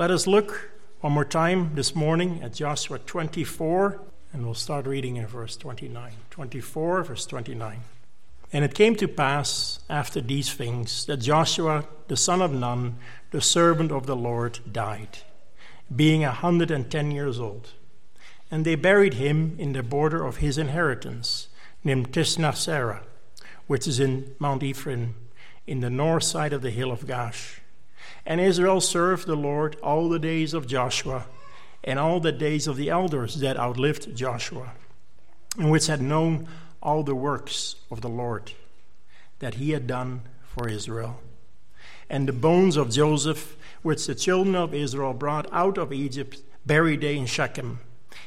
Let us look one more time this morning at Joshua 24, and we'll start reading in verse 29. 24, verse 29. And it came to pass after these things that Joshua the son of Nun, the servant of the Lord, died, being a hundred and ten years old. And they buried him in the border of his inheritance, named Timnath-serah, which is in Mount Ephraim, in the north side of the hill of Gaash. And Israel served the Lord all the days of Joshua, and all the days of the elders that outlived Joshua, and which had known all the works of the Lord that he had done for Israel. And the bones of Joseph, which the children of Israel brought out of Egypt, buried they in Shechem,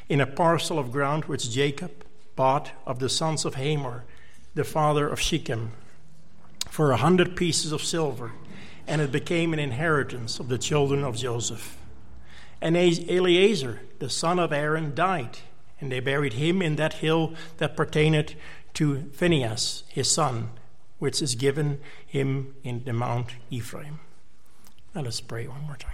in a parcel of ground which Jacob bought of the sons of Hamor, the father of Shechem, for a hundred pieces of silver, and it became an inheritance of the children of Joseph. And Eleazar, the son of Aaron, died, and they buried him in that hill that pertained to Phinehas, his son, which is given him in the Mount Ephraim. Let us pray one more time.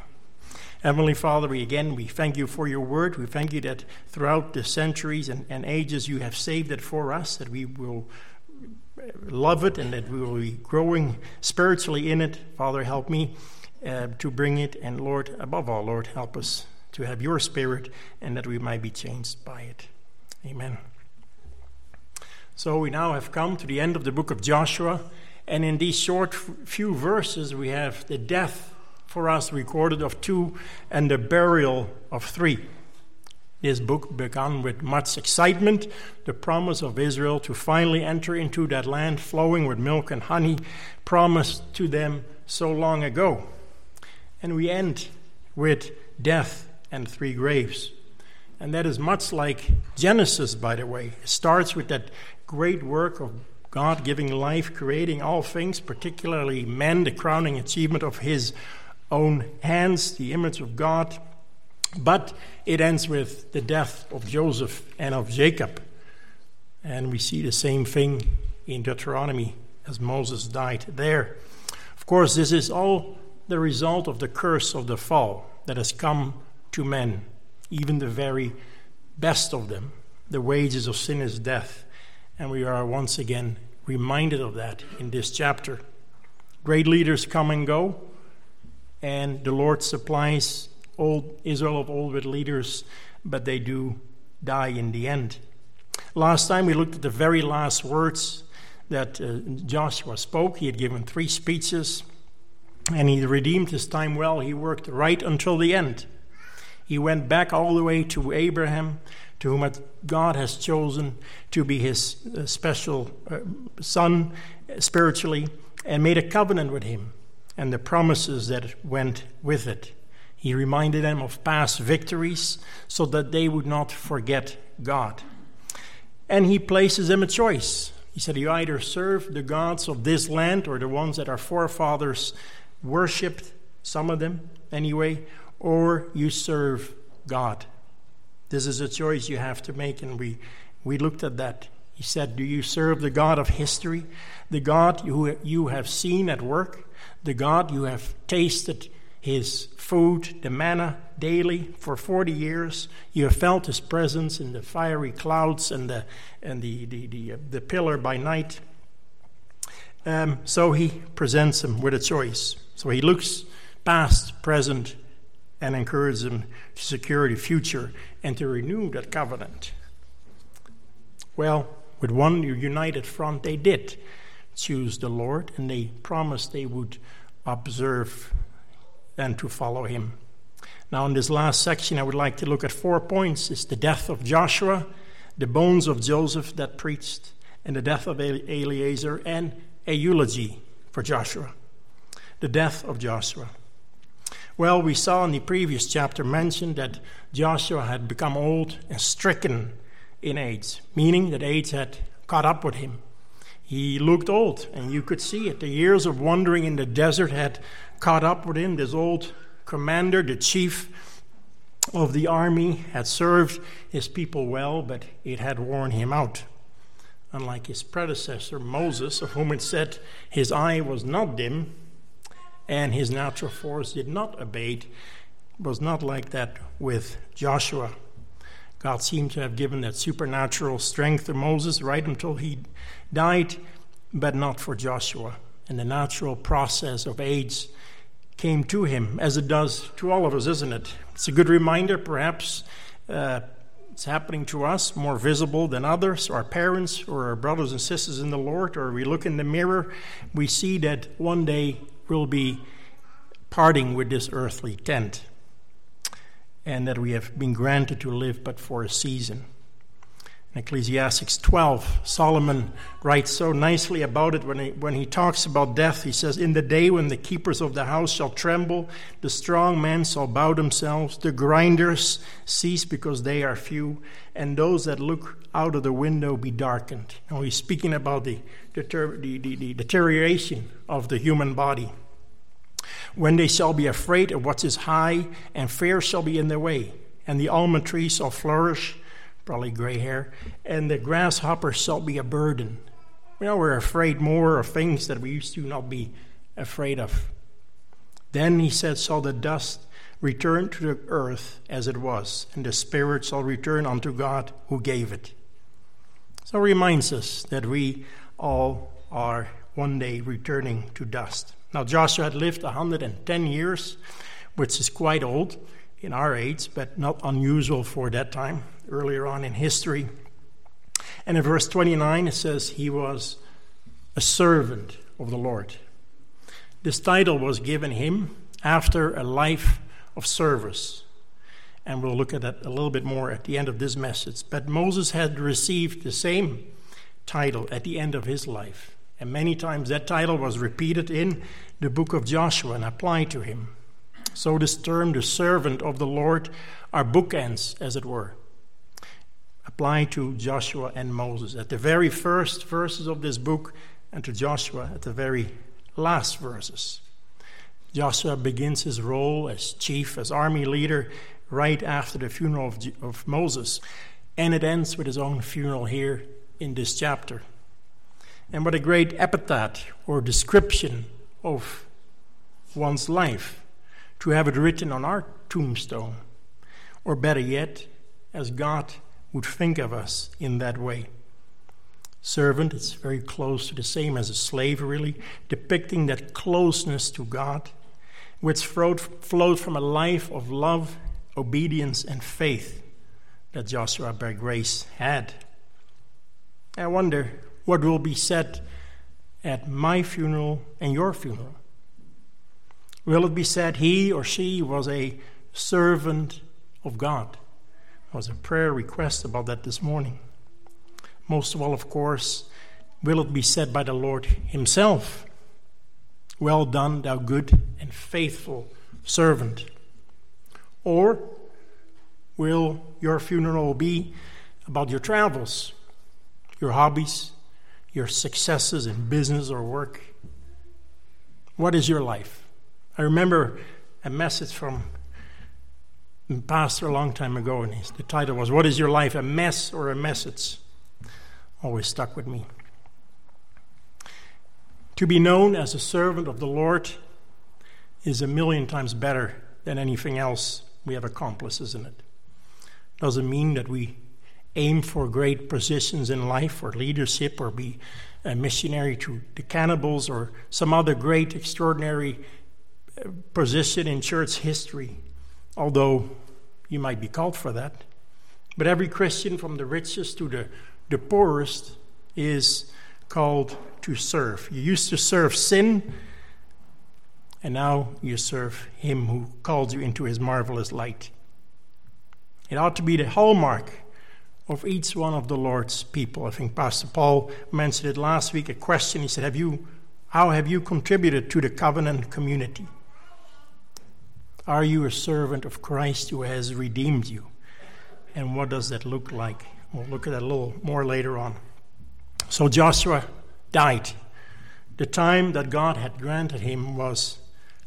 Heavenly Father, we again we thank you for your word. We thank you that throughout the centuries and, and ages you have saved it for us, that we will love it and that we will be growing spiritually in it. Father, help me uh, to bring it. And Lord, above all, Lord, help us to have your spirit and that we might be changed by it. Amen. So we now have come to the end of the book of Joshua. And in these short few verses, we have the death for us recorded of two and the burial of three. This book began with much excitement, the promise of Israel to finally enter into that land flowing with milk and honey, promised to them so long ago. And we end with death and three graves. And that is much like Genesis, by the way. It starts with that great work of God giving life, creating all things, particularly man, the crowning achievement of his own hands, the image of God. But it ends with the death of Joseph and of Jacob. And we see the same thing in Deuteronomy as Moses died there. Of course, this is all the result of the curse of the fall that has come to men, even the very best of them. The wages of sin is death. And we are once again reminded of that in this chapter. Great leaders come and go, and the Lord supplies old Israel of old with leaders, but they do die in the end. Last time we looked at the very last words that uh, Joshua spoke. He had given three speeches, and he redeemed his time well. He worked right until the end. He went back all the way to Abraham, to whom God has chosen to be his uh, special uh, son spiritually, and made a covenant with him and the promises that went with it. He reminded them of past victories so that they would not forget God. And he places them a choice. He said, You either serve the gods of this land or the ones that our forefathers worshipped, some of them anyway, or you serve God. This is a choice you have to make, and we, we looked at that. He said, Do you serve the God of history, the God who you have seen at work? the God you have tasted his food, the manna, daily for 40 years. You have felt his presence in the fiery clouds and the, and the, the, the, uh, the pillar by night. Um, so he presents him with a choice. So he looks past, present, and encourages him to secure the future and to renew that covenant. Well, with one united front, they did choose the Lord, and they promised they would observe and to follow him. Now, in this last section, I would like to look at four points: it's the death of Joshua, the bones of Joseph that preached, and the death of Eleazar, and a eulogy for Joshua. The death of Joshua. Well, we saw in the previous chapter mentioned that Joshua had become old and stricken in age, meaning that age had caught up with him. He looked old, and you could see it. The years of wandering in the desert had caught up with him. This old commander, the chief of the army, had served his people well, but it had worn him out. Unlike his predecessor, Moses, of whom it said his eye was not dim and his natural force did not abate, was not like that with Joshua. God seemed to have given that supernatural strength to Moses right until he died, but not for Joshua. And the natural process of age came to him, as it does to all of us, isn't it? It's a good reminder, perhaps. Uh, it's happening to us more visible than others, our parents or our brothers and sisters in the Lord, or we look in the mirror, we see that one day we'll be parting with this earthly tent and that we have been granted to live but for a season. In Ecclesiastes 12, Solomon writes so nicely about it when he, when he talks about death. He says, In the day when the keepers of the house shall tremble, the strong men shall bow themselves, the grinders cease because they are few, and those that look out of the window be darkened. Now he's speaking about the, the, the, the deterioration of the human body. When they shall be afraid of what is high, and fear shall be in their way, and the almond tree shall flourish probably gray hair, and the grasshopper shall be a burden. You know, we're afraid more of things that we used to not be afraid of. Then he said, Shall the dust return to the earth as it was, and the spirit shall return unto God who gave it. So it reminds us that we all are one day returning to dust. Now, Joshua had lived 110 years, which is quite old in our age, but not unusual for that time earlier on in history. And in verse 29, it says, He was a servant of the Lord. This title was given him after a life of service. And we'll look at that a little bit more at the end of this message. But Moses had received the same title at the end of his life. And many times that title was repeated in the book of Joshua and applied to him. So, this term, the servant of the Lord, are bookends, as it were apply to Joshua and Moses at the very first verses of this book and to Joshua at the very last verses. Joshua begins his role as chief, as army leader, right after the funeral of, of Moses, and it ends with his own funeral here in this chapter. And what a great epithet or description of one's life to have it written on our tombstone, or better yet, as God would think of us in that way. Servant, it's very close to the same as a slave, really, depicting that closeness to God, which flowed from a life of love, obedience, and faith that Joshua by grace had. I wonder what will be said at my funeral and your funeral. Will it be said he or she was a servant of God? Was a prayer request about that this morning. Most of all, of course, will it be said by the Lord Himself, Well done, thou good and faithful servant? Or will your funeral be about your travels, your hobbies, your successes in business or work? What is your life? I remember a message from pastor a long time ago, and the title was What is Your Life, a Mess or a Message? Always stuck with me. To be known as a servant of the Lord is a million times better than anything else we have accomplished, isn't it? Doesn't mean that we aim for great positions in life or leadership or be a missionary to the cannibals or some other great, extraordinary uh, position in church history although you might be called for that. But every Christian, from the richest to the, the poorest, is called to serve. You used to serve sin, and now you serve Him who called you into His marvelous light. It ought to be the hallmark of each one of the Lord's people. I think Pastor Paul mentioned it last week. A question he said, "Have you, how have you contributed to the covenant community?" Are you a servant of Christ who has redeemed you? And what does that look like? We'll look at that a little more later on. So Joshua died. The time that God had granted him was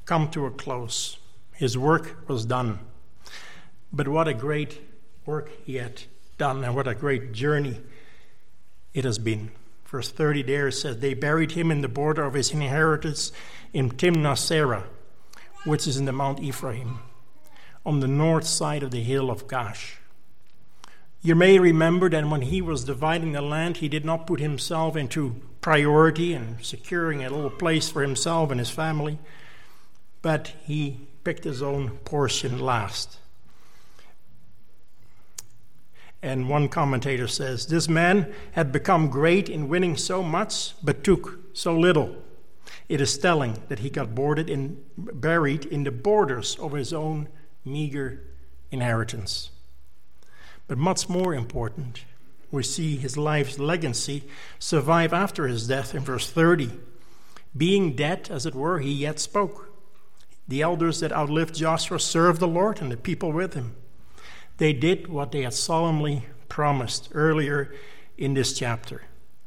come to a close. His work was done. But what a great work he had done, and what a great journey it has been. Verse 30 there says, They buried him in the border of his inheritance in Timnath Serah which is in the Mount Ephraim, on the north side of the hill of Gaash. You may remember that when he was dividing the land, he did not put himself into priority and securing a little place for himself and his family, but he picked his own portion last. And one commentator says, This man had become great in winning so much, but took so little. It is telling that he got in, buried in the borders of his own meager inheritance. But much more important, we see his life's legacy survive after his death in verse 30. Being dead, as it were, he yet spoke. The elders that outlived Joshua served the Lord and the people with him. They did what they had solemnly promised earlier in this chapter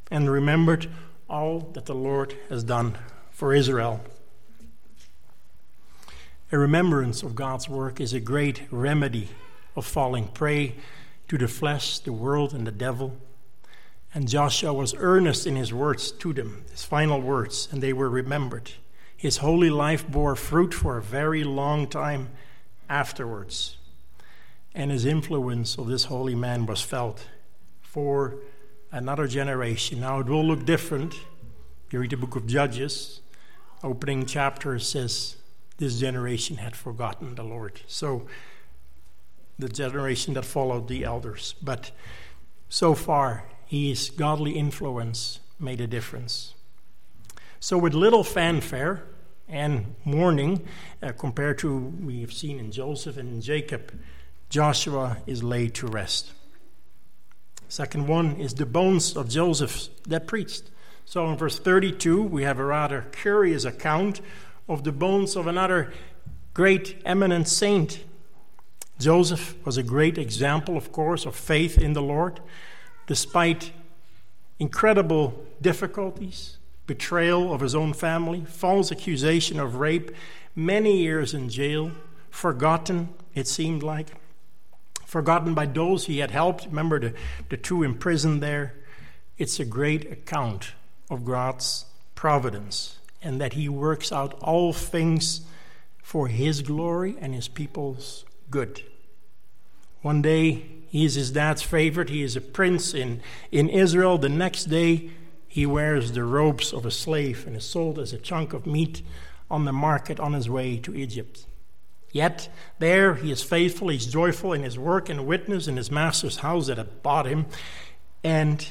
and remembered all that the Lord has done for Israel. A remembrance of God's work is a great remedy of falling prey to the flesh, the world, and the devil. And Joshua was earnest in his words to them, his final words, and they were remembered. His holy life bore fruit for a very long time afterwards and his influence of this holy man was felt for another generation. Now it will look different. You read the book of Judges, opening chapter says, This generation had forgotten the Lord. So the generation that followed the elders. But so far, his godly influence made a difference. So, with little fanfare and mourning, uh, compared to we have seen in Joseph and in Jacob, Joshua is laid to rest. Second one is the bones of Joseph that preached. So in verse 32, we have a rather curious account of the bones of another great eminent saint. Joseph was a great example, of course, of faith in the Lord, despite incredible difficulties, betrayal of his own family, false accusation of rape, many years in jail, forgotten, it seemed like forgotten by those he had helped. Remember the, the two imprisoned there? It's a great account of God's providence and that he works out all things for his glory and his people's good. One day, he is his dad's favorite. He is a prince in, in Israel. The next day, he wears the robes of a slave and is sold as a chunk of meat on the market on his way to Egypt. Yet there he is faithful, he's joyful in his work and witness in his master's house that had bought him. And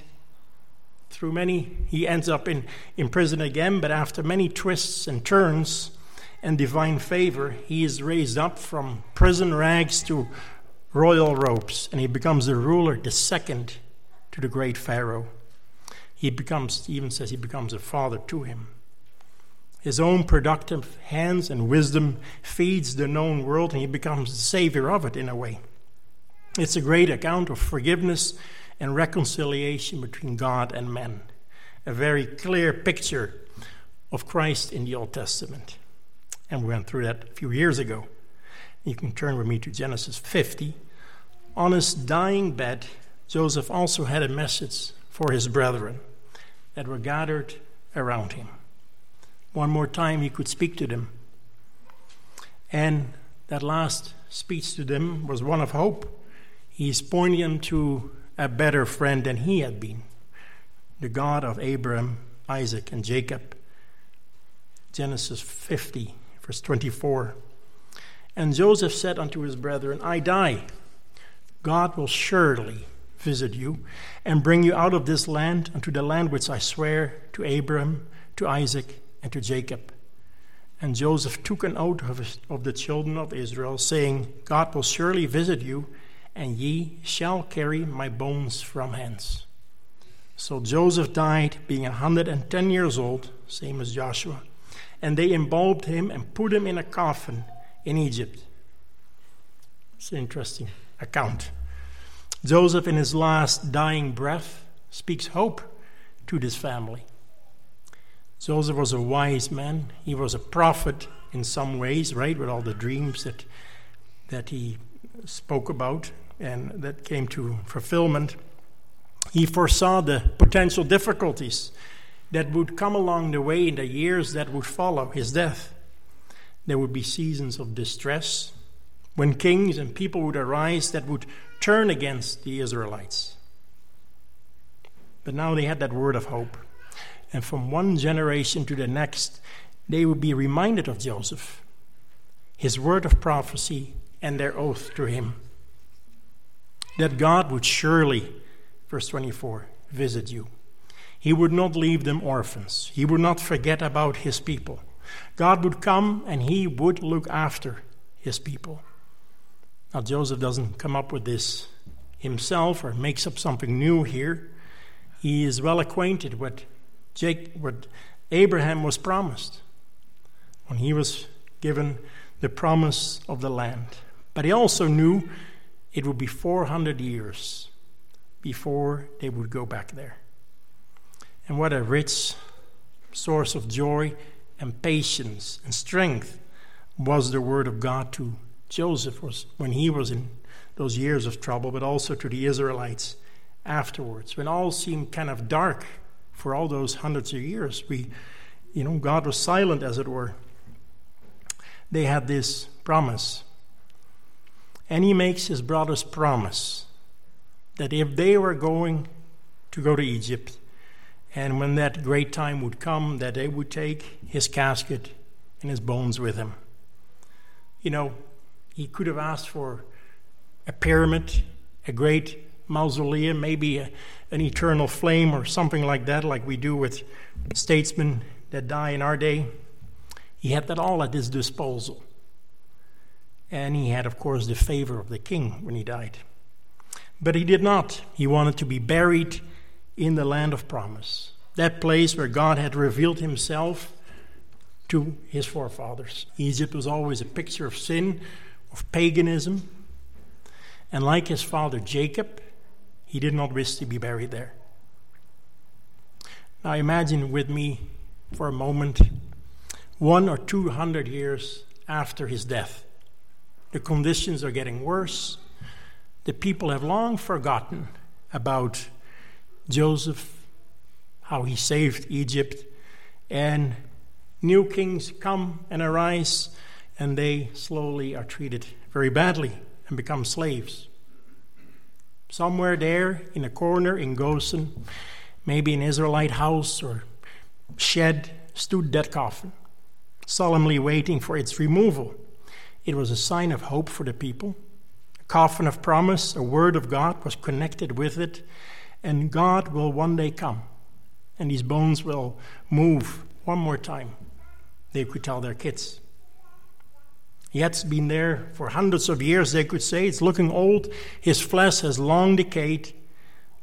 through many, he ends up in, in prison again, but after many twists and turns and divine favor, he is raised up from prison rags to royal robes, and he becomes the ruler, the second to the great Pharaoh. He becomes, even says he becomes a father to him. His own productive hands and wisdom feeds the known world, and he becomes the savior of it in a way. It's a great account of forgiveness and reconciliation between God and men. A very clear picture of Christ in the Old Testament. And we went through that a few years ago. You can turn with me to Genesis 50. On his dying bed, Joseph also had a message for his brethren that were gathered around him one more time he could speak to them. And that last speech to them was one of hope. He's pointing them to a better friend than he had been the God of Abraham, Isaac, and Jacob. Genesis 50, verse 24. And Joseph said unto his brethren, I die. God will surely visit you and bring you out of this land unto the land which I swear to Abraham, to Isaac, and to Jacob. And Joseph took an oath of, of the children of Israel, saying, God will surely visit you, and ye shall carry my bones from hence. So Joseph died, being a hundred and ten years old, same as Joshua, and they embalmed him and put him in a coffin in Egypt. It's an interesting account. Joseph, in his last dying breath, speaks hope to this family. Joseph was a wise man. He was a prophet in some ways, right, with all the dreams that, that he spoke about and that came to fulfillment. He foresaw the potential difficulties that would come along the way in the years that would follow his death. There would be seasons of distress, when kings and people would arise that would turn against the Israelites. But now they had that word of hope. And from one generation to the next, they would be reminded of Joseph, his word of prophecy, and their oath to him. That God would surely, verse 24, visit you. He would not leave them orphans. He would not forget about his people. God would come and he would look after his people. Now, Joseph doesn't come up with this himself or makes up something new here. He is well acquainted with Jake, what Abraham was promised when he was given the promise of the land. But he also knew it would be 400 years before they would go back there. And what a rich source of joy and patience and strength was the word of God to Joseph was when he was in those years of trouble, but also to the Israelites afterwards, when all seemed kind of dark for all those hundreds of years. We, you know, God was silent, as it were. They had this promise. And he makes his brothers promise that if they were going to go to Egypt, and when that great time would come, that they would take his casket and his bones with him. You know, he could have asked for a pyramid, a great mausoleum, maybe a, an eternal flame or something like that, like we do with statesmen that die in our day. He had that all at his disposal. And he had, of course, the favor of the king when he died. But he did not. He wanted to be buried in the land of promise, that place where God had revealed himself to his forefathers. Egypt was always a picture of sin, of paganism, and like his father Jacob, he did not wish to be buried there. Now imagine with me for a moment one or two hundred years after his death. The conditions are getting worse. The people have long forgotten about Joseph, how he saved Egypt, and new kings come and arise, and they slowly are treated very badly and become slaves. Somewhere there in a corner in Goshen, maybe an Israelite house or shed, stood that coffin, solemnly waiting for its removal. It was a sign of hope for the people. A coffin of promise, a word of God was connected with it and God will one day come, and these bones will move one more time. They could tell their kids. Yet it's been there for hundreds of years, they could say. It's looking old. His flesh has long decayed.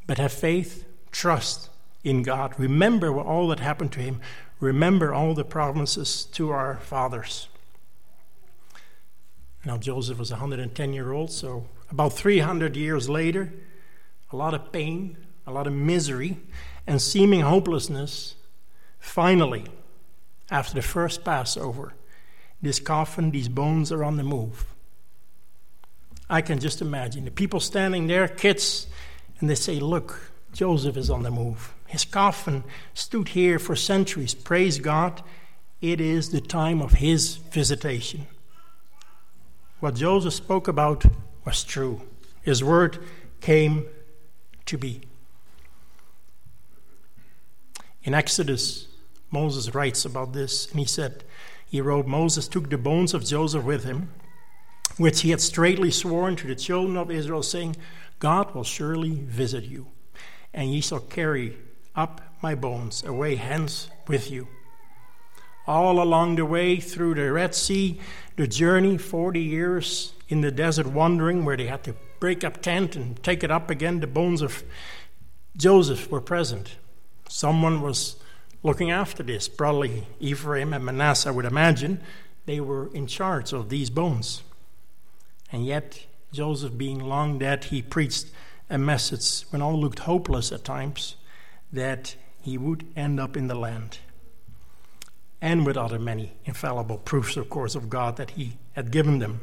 But have faith, trust in God. Remember all that happened to him. Remember all the promises to our fathers. Now, Joseph was 110 year old, so about 300 years later, a lot of pain, a lot of misery, and seeming hopelessness, finally, after the first Passover, this coffin, these bones are on the move. I can just imagine the people standing there, kids, and they say, Look, Joseph is on the move. His coffin stood here for centuries. Praise God, it is the time of his visitation. What Joseph spoke about was true. His word came to be. In Exodus, Moses writes about this, and he said, He wrote, Moses took the bones of Joseph with him, which he had straightly sworn to the children of Israel, saying, God will surely visit you, and ye shall carry up my bones away hence with you. All along the way through the Red Sea, the journey, 40 years in the desert wandering, where they had to break up tent and take it up again, the bones of Joseph were present. Someone was looking after this, probably Ephraim and Manasseh, I would imagine. They were in charge of these bones. And yet, Joseph being long dead, he preached a message when all looked hopeless at times that he would end up in the land. And with other many infallible proofs, of course, of God that he had given them.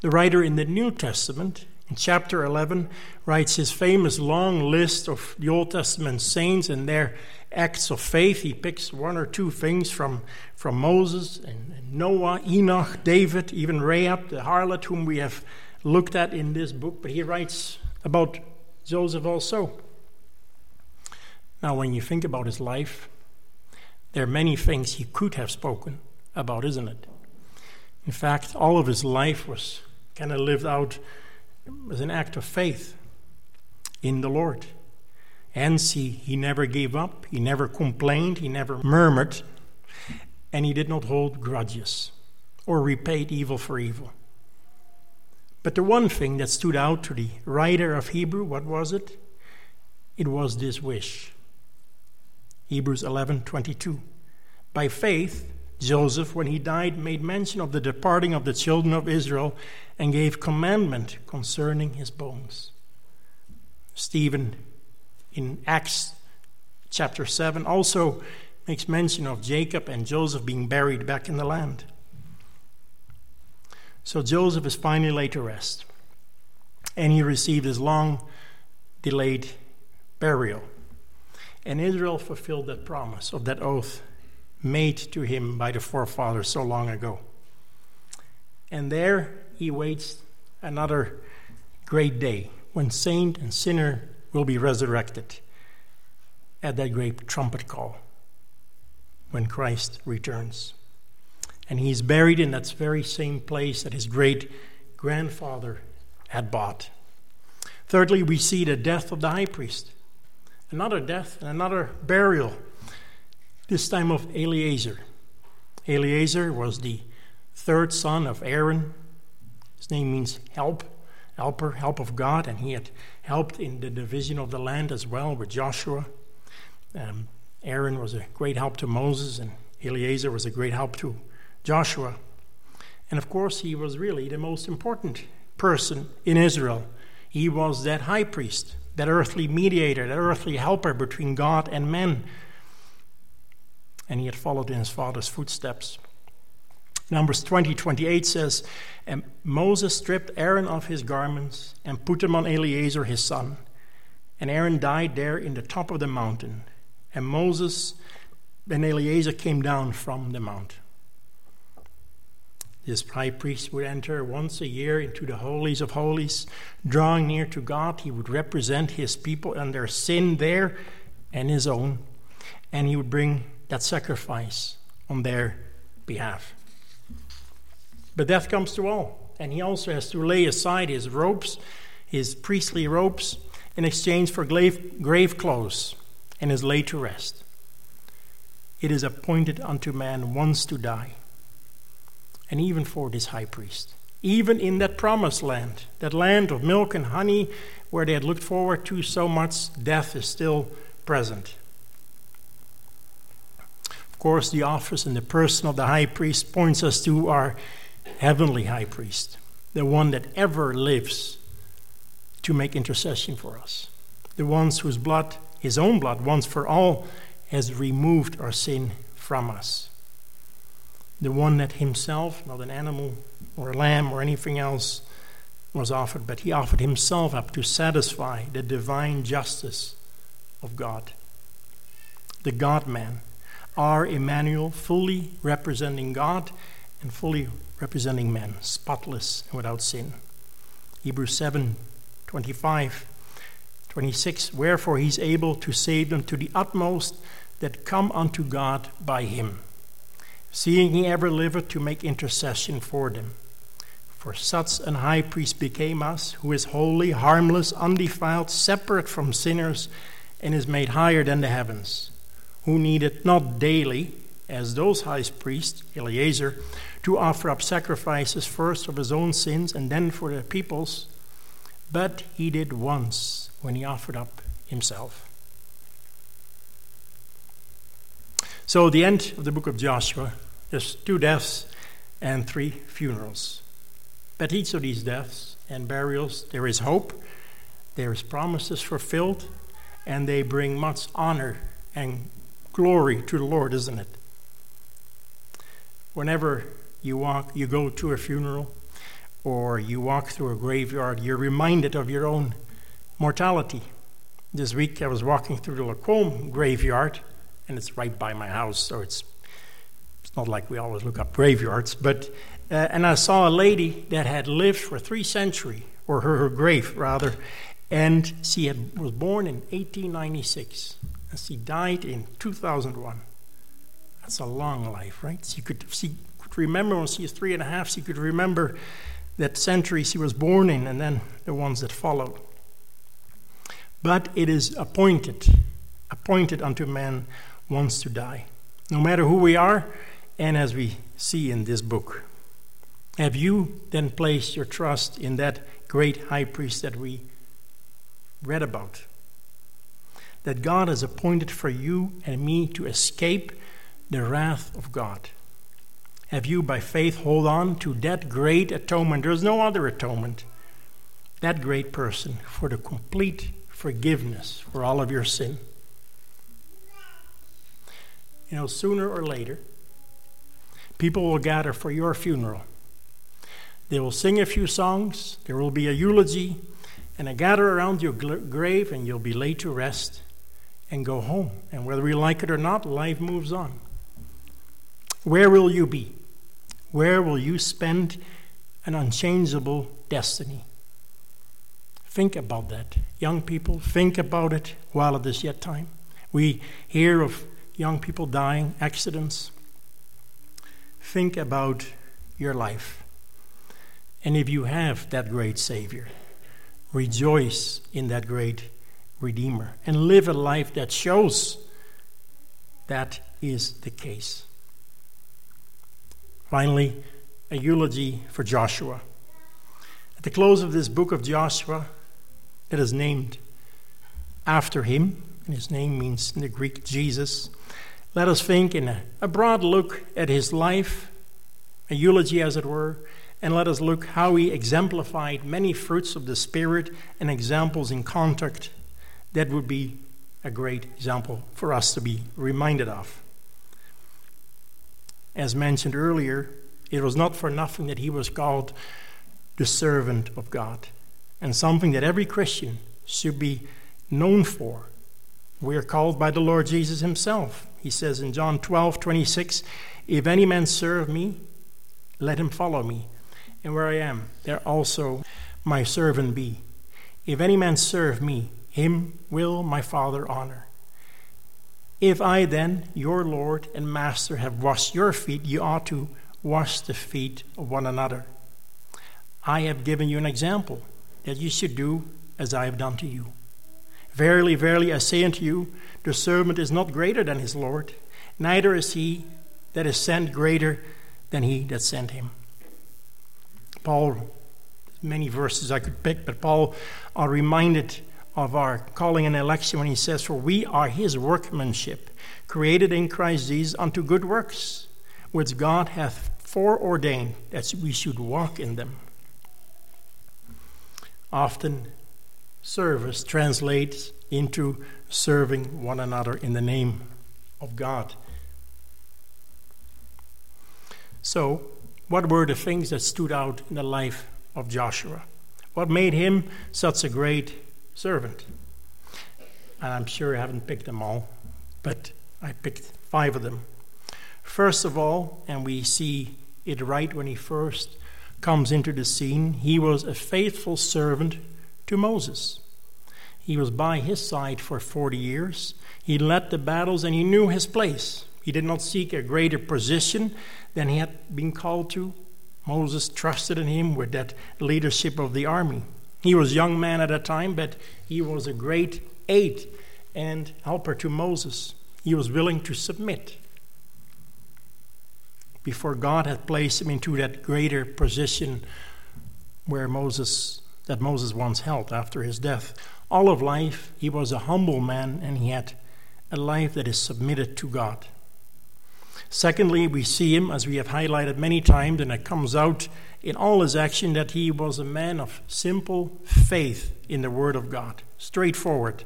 The writer in the New Testament, In chapter 11, writes his famous long list of the Old Testament saints and their acts of faith. He picks one or two things from, from Moses and, and Noah, Enoch, David, even Rahab, the harlot, whom we have looked at in this book. But he writes about Joseph also. Now, when you think about his life, there are many things he could have spoken about, isn't it? In fact, all of his life was kind of lived out as an act of faith in the Lord. And see, he never gave up, he never complained, he never murmured, and he did not hold grudges or repaid evil for evil. But the one thing that stood out to the writer of Hebrew, what was it? It was this wish. Hebrews 11:22. By faith, Joseph, when he died, made mention of the departing of the children of Israel and gave commandment concerning his bones. Stephen in Acts chapter 7 also makes mention of Jacob and Joseph being buried back in the land. So Joseph is finally laid to rest, and he received his long delayed burial. And Israel fulfilled that promise of that oath made to him by the forefathers so long ago. And there he waits another great day when saint and sinner will be resurrected at that great trumpet call when Christ returns. And he's buried in that very same place that his great grandfather had bought. Thirdly, we see the death of the high priest. Another death and another burial, this time of Eleazar. Eleazar was the third son of Aaron. His name means help helper, help of God, and he had helped in the division of the land as well with Joshua. Um, Aaron was a great help to Moses, and Eleazar was a great help to Joshua. And of course, he was really the most important person in Israel. He was that high priest, that earthly mediator, that earthly helper between God and men. And he had followed in his father's footsteps. Numbers 20 28 says, And Moses stripped Aaron of his garments and put them on Eleazar his son. And Aaron died there in the top of the mountain. And Moses and Eleazar came down from the mount. This high priest would enter once a year into the holies of holies, drawing near to God. He would represent his people and their sin there and his own, and he would bring that sacrifice on their behalf. But death comes to all, and he also has to lay aside his robes, his priestly robes, in exchange for grave, clothes, and is laid to rest. It is appointed unto man once to die, and even for this high priest. Even in that promised land, that land of milk and honey, where they had looked forward to so much, death is still present. Of course, the office and the person of the high priest points us to our heavenly high priest, the one that ever lives to make intercession for us, the one whose blood, his own blood, once for all, has removed our sin from us. The one that himself, not an animal or a lamb or anything else, was offered, but he offered himself up to satisfy the divine justice of God. The God man, our Emmanuel, fully representing God and fully representing men, spotless and without sin. Hebrews 7 25, 26. Wherefore he is able to save them to the utmost that come unto God by him, seeing he ever liveth to make intercession for them. For such an high priest became us, who is holy, harmless, undefiled, separate from sinners, and is made higher than the heavens, who needed not daily, as those high priests, Eleazar, to offer up sacrifices first of his own sins and then for the people's, but he did once when he offered up himself. So, the end of the book of Joshua, there's two deaths and three funerals. But each of these deaths and burials, there is hope, there is promises fulfilled, and they bring much honor and glory to the Lord, isn't it? Whenever you walk, you go to a funeral, or you walk through a graveyard, you're reminded of your own mortality. This week I was walking through the Lacombe graveyard, and it's right by my house, so it's it's not like we always look up graveyards, but uh, and I saw a lady that had lived for three centuries, or her, her grave rather, and she had, was born in 1896, and she died in 2001. That's a long life, right? She could she could remember when she was three and a half. She could remember that century she was born in, and then the ones that followed. But it is appointed, appointed unto man once to die, no matter who we are, and as we see in this book. Have you then placed your trust in that great high priest that we read about? That God has appointed for you and me to escape the wrath of God. Have you, by faith, hold on to that great atonement? There's no other atonement. That great person for the complete forgiveness for all of your sin. You know, sooner or later, people will gather for your funeral. They will sing a few songs, there will be a eulogy, and a gather around your grave, and you'll be laid to rest and go home. And whether we like it or not, life moves on. Where will you be? Where will you spend an unchangeable destiny? Think about that. Young people, think about it while it is yet time. We hear of young people dying, accidents. Think about your life. And if you have that great Savior, rejoice in that great Redeemer and live a life that shows that is the case. Finally, a eulogy for Joshua. At the close of this book of Joshua, that is named after him, and his name means in the Greek Jesus. Let us think in a, broad look at his life, a eulogy as it were, and let us look how he exemplified many fruits of the Spirit and examples in contact that would be a great example for us to be reminded of. As mentioned earlier, it was not for nothing that he was called the servant of God and something that every Christian should be known for. We are called by the Lord Jesus himself. He says in John 12, 26, If any man serve me, let him follow me. And where I am, there also my servant be. If any man serve me, him will my Father honor. If I then, your Lord and Master, have washed your feet, you ought to wash the feet of one another. I have given you an example that you should do as I have done to you. Verily, verily, I say unto you, the servant is not greater than his Lord, neither is he that is sent greater than he that sent him. Paul, many verses I could pick, but Paul are reminded of our calling and election when he says, For we are his workmanship, created in Christ Jesus unto good works, which God hath foreordained that we should walk in them. Often, service translates into serving one another in the name of God. So, what were the things that stood out in the life of Joshua? What made him such a great servant? And I'm sure I haven't picked them all, but I picked five of them. First of all, and we see it right when he first comes into the scene, he was a faithful servant to Moses. He was by his side for 40 years. He led the battles and he knew his place. He did not seek a greater position than he had been called to. Moses trusted in him with that leadership of the army. He was a young man at that time, but he was a great aid and helper to Moses. He was willing to submit before God had placed him into that greater position where Moses that Moses once held after his death. All of life, he was a humble man and he had a life that is submitted to God. Secondly, we see him, as we have highlighted many times, and it comes out in all his action, that he was a man of simple faith in the Word of God. Straightforward.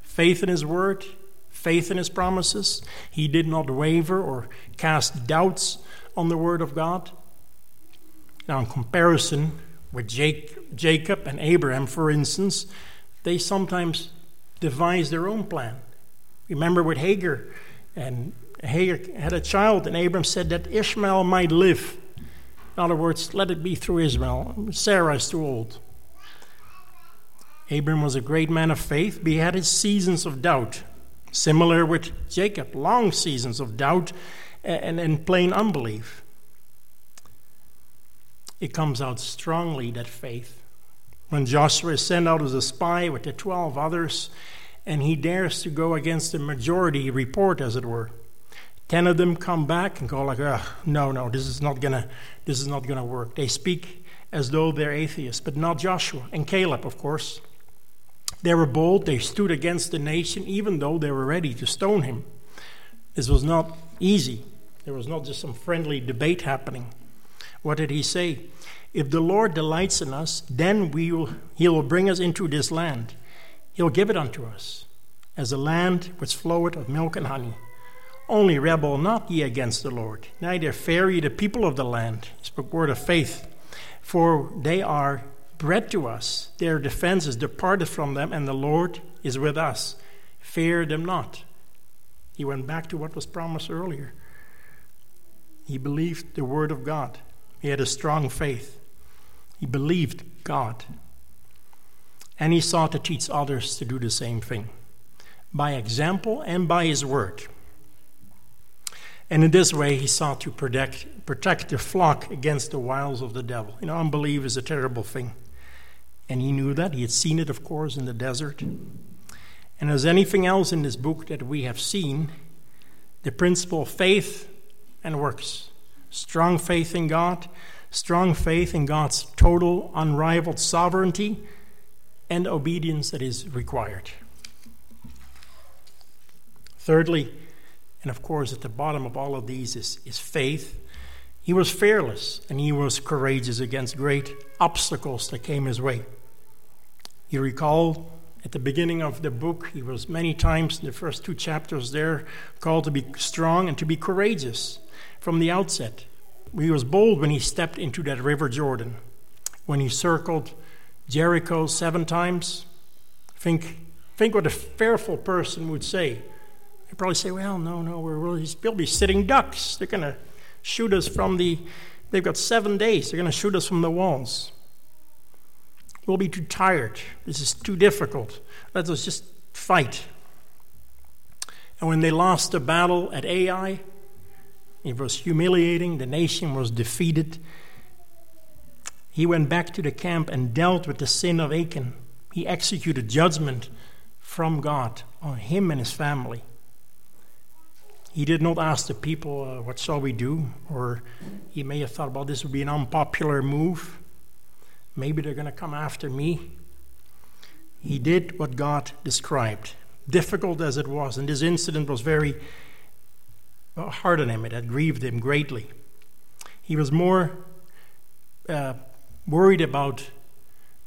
Faith in his Word, faith in his promises. He did not waver or cast doubts on the Word of God. Now, in comparison with Jacob and Abraham, for instance, they sometimes devise their own plan. Remember with Hagar, and Hagar had a child, and Abraham said that Ishmael might live. In other words, let it be through Ishmael. Sarah is too old. Abram was a great man of faith, but he had his seasons of doubt. Similar with Jacob, long seasons of doubt and, and plain unbelief. It comes out strongly, that faith. When Joshua is sent out as a spy with the 12 others, and he dares to go against the majority report, as it were. Ten of them come back and go like, no, no, this is not gonna, this is not gonna work. They speak as though they're atheists, but not Joshua and Caleb, of course. They were bold, they stood against the nation, even though they were ready to stone him. This was not easy. There was not just some friendly debate happening. What did he say? If the Lord delights in us, then we will, he will bring us into this land. He'll give it unto us, as a land which floweth of milk and honey. Only rebel not ye against the Lord, neither fear ye the people of the land. Spoke word of faith, for they are bread to us. Their defense is departed from them, and the Lord is with us. Fear them not. He went back to what was promised earlier. He believed the word of God. He had a strong faith. He believed God. And he sought to teach others to do the same thing by example and by his word. And in this way, he sought to protect, protect the flock against the wiles of the devil. You know, unbelief is a terrible thing. And he knew that. He had seen it, of course, in the desert. And as anything else in this book that we have seen, the principle of faith and works. Strong faith in God, strong faith in God's total, unrivaled sovereignty, and obedience that is required. Thirdly, and of course, at the bottom of all of these is, is faith. He was fearless and he was courageous against great obstacles that came his way. You recall at the beginning of the book, he was many times in the first two chapters there called to be strong and to be courageous from the outset. He was bold when he stepped into that river Jordan, when he circled Jericho seven times. Think, think what a fearful person would say. He'd probably say, Well, no, no, we're really, we'll be sitting ducks. They're going to shoot us from the, they've got seven days. They're going to shoot us from the walls. We'll be too tired. This is too difficult. Let us just fight. And when they lost the battle at Ai, it was humiliating. The nation was defeated. He went back to the camp and dealt with the sin of Achan. He executed judgment from God on him and his family. He did not ask the people, uh, What shall we do? Or he may have thought, Well, this would be an unpopular move. Maybe they're going to come after me. He did what God described, difficult as it was. And this incident was very hard on him, it had grieved him greatly. He was more uh, worried about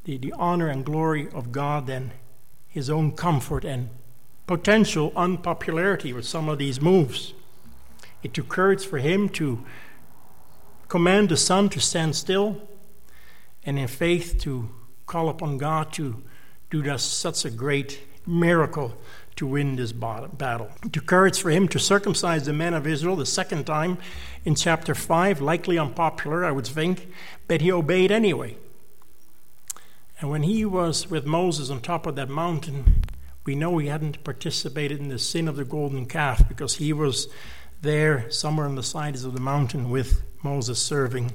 the, the honor and glory of God than his own comfort and potential unpopularity with some of these moves. It took courage for him to command the sun to stand still and in faith to call upon God to do just such a great miracle to win this battle. It courage for him to circumcise the men of Israel the second time in chapter 5, likely unpopular, I would think, but he obeyed anyway. And when he was with Moses on top of that mountain, we know he hadn't participated in the sin of the golden calf because he was there somewhere on the sides of the mountain with Moses serving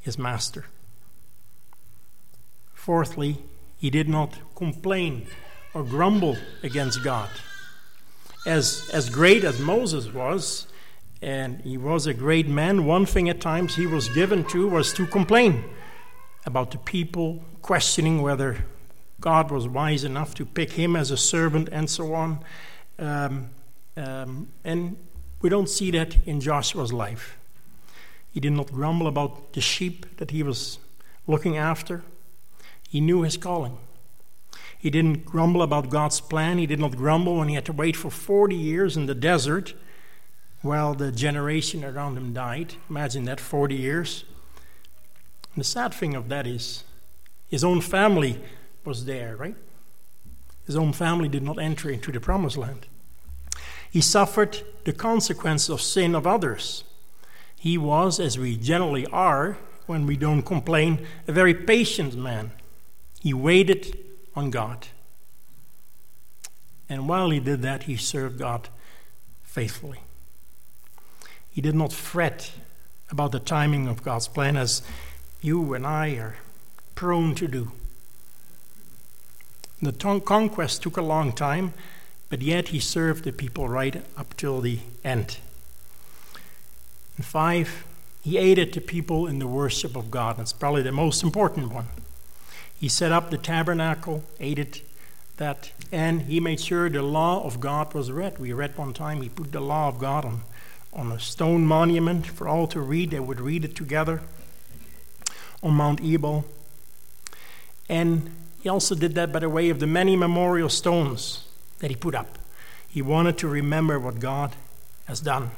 his master. Fourthly, he did not complain or grumble against God. As, as great as Moses was, and he was a great man, one thing at times he was given to was to complain about the people, questioning whether God was wise enough to pick him as a servant and so on. Um, um, and we don't see that in Joshua's life. He did not grumble about the sheep that he was looking after. He knew his calling. He didn't grumble about God's plan. He did not grumble when he had to wait for 40 years in the desert while the generation around him died. Imagine that 40 years. And the sad thing of that is, his own family was there, right? His own family did not enter into the promised land. He suffered the consequence of sin of others. He was, as we generally are when we don't complain, a very patient man. He waited on God. And while he did that, he served God faithfully. He did not fret about the timing of God's plan as you and I are prone to do. The conquest took a long time, but yet he served the people right up till the end. And five, he aided the people in the worship of God. That's probably the most important one. He set up the tabernacle, aided that, and he made sure the law of God was read. We read one time he put the law of God on, on a stone monument for all to read. They would read it together on Mount Ebal. And he also did that by the way of the many memorial stones that he put up. He wanted to remember what God has done.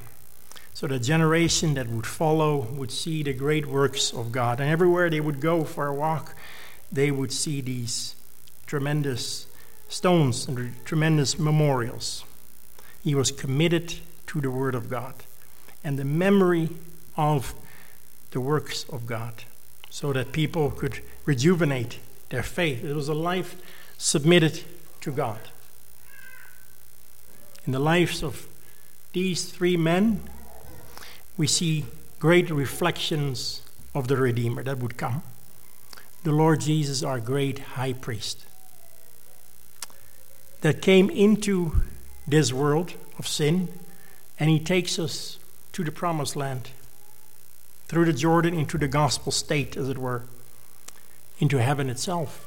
So the generation that would follow would see the great works of God. And everywhere they would go for a walk, they would see these tremendous stones and tremendous memorials. He was committed to the Word of God and the memory of the works of God so that people could rejuvenate their faith. It was a life submitted to God. In the lives of these three men, we see great reflections of the Redeemer that would come. The Lord Jesus, our great high priest, that came into this world of sin, and he takes us to the promised land through the Jordan into the gospel state, as it were, into heaven itself.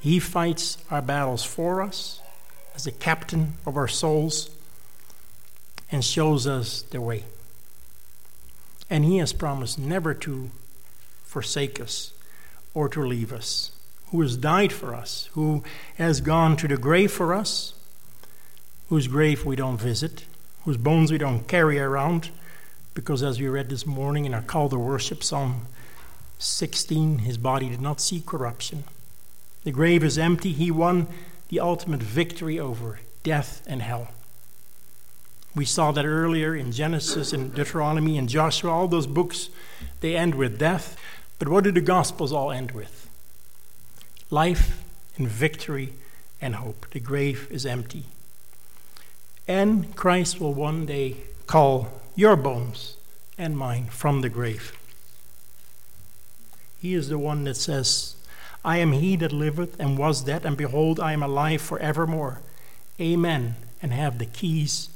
He fights our battles for us as the captain of our souls and shows us the way. And He has promised never to forsake us or to leave us, who has died for us, who has gone to the grave for us, whose grave we don't visit, whose bones we don't carry around because as we read this morning in our call to worship, Psalm 16, his body did not see corruption. The grave is empty. He won the ultimate victory over death and hell. We saw that earlier in Genesis and Deuteronomy and Joshua. All those books, they end with death. But what do the Gospels all end with? Life and victory and hope. The grave is empty. And Christ will one day call your bones and mine from the grave. He is the one that says, I am he that liveth and was dead, and behold, I am alive for evermore. Amen. And have the keys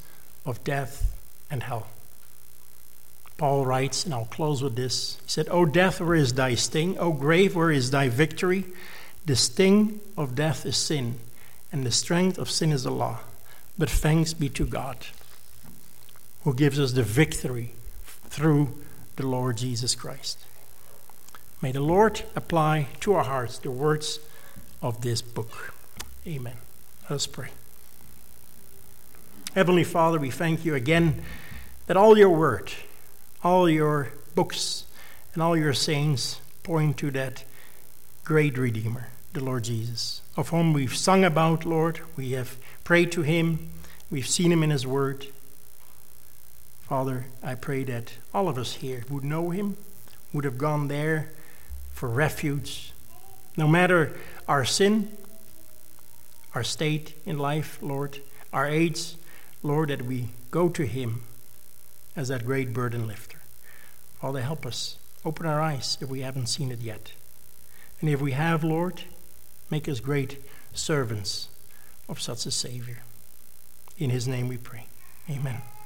of death and hell. Paul writes, and I'll close with this. He said, O death, where is thy sting? O grave, where is thy victory? The sting of death is sin, and the strength of sin is the law. But thanks be to God who gives us the victory through the Lord Jesus Christ. May the Lord apply to our hearts the words of this book. Amen. Let us pray. Heavenly Father, we thank you again that all your word, all your books, and all your sayings point to that great Redeemer, the Lord Jesus, of whom we've sung about, Lord. We have prayed to him, we've seen him in his word. Father, I pray that all of us here would know him, would have gone there for refuge. No matter our sin, our state in life, Lord, our age, Lord, that we go to him as that great burden lifter. Father, help us. Open our eyes if we haven't seen it yet. And if we have, Lord, make us great servants of such a Savior. In his name we pray. Amen.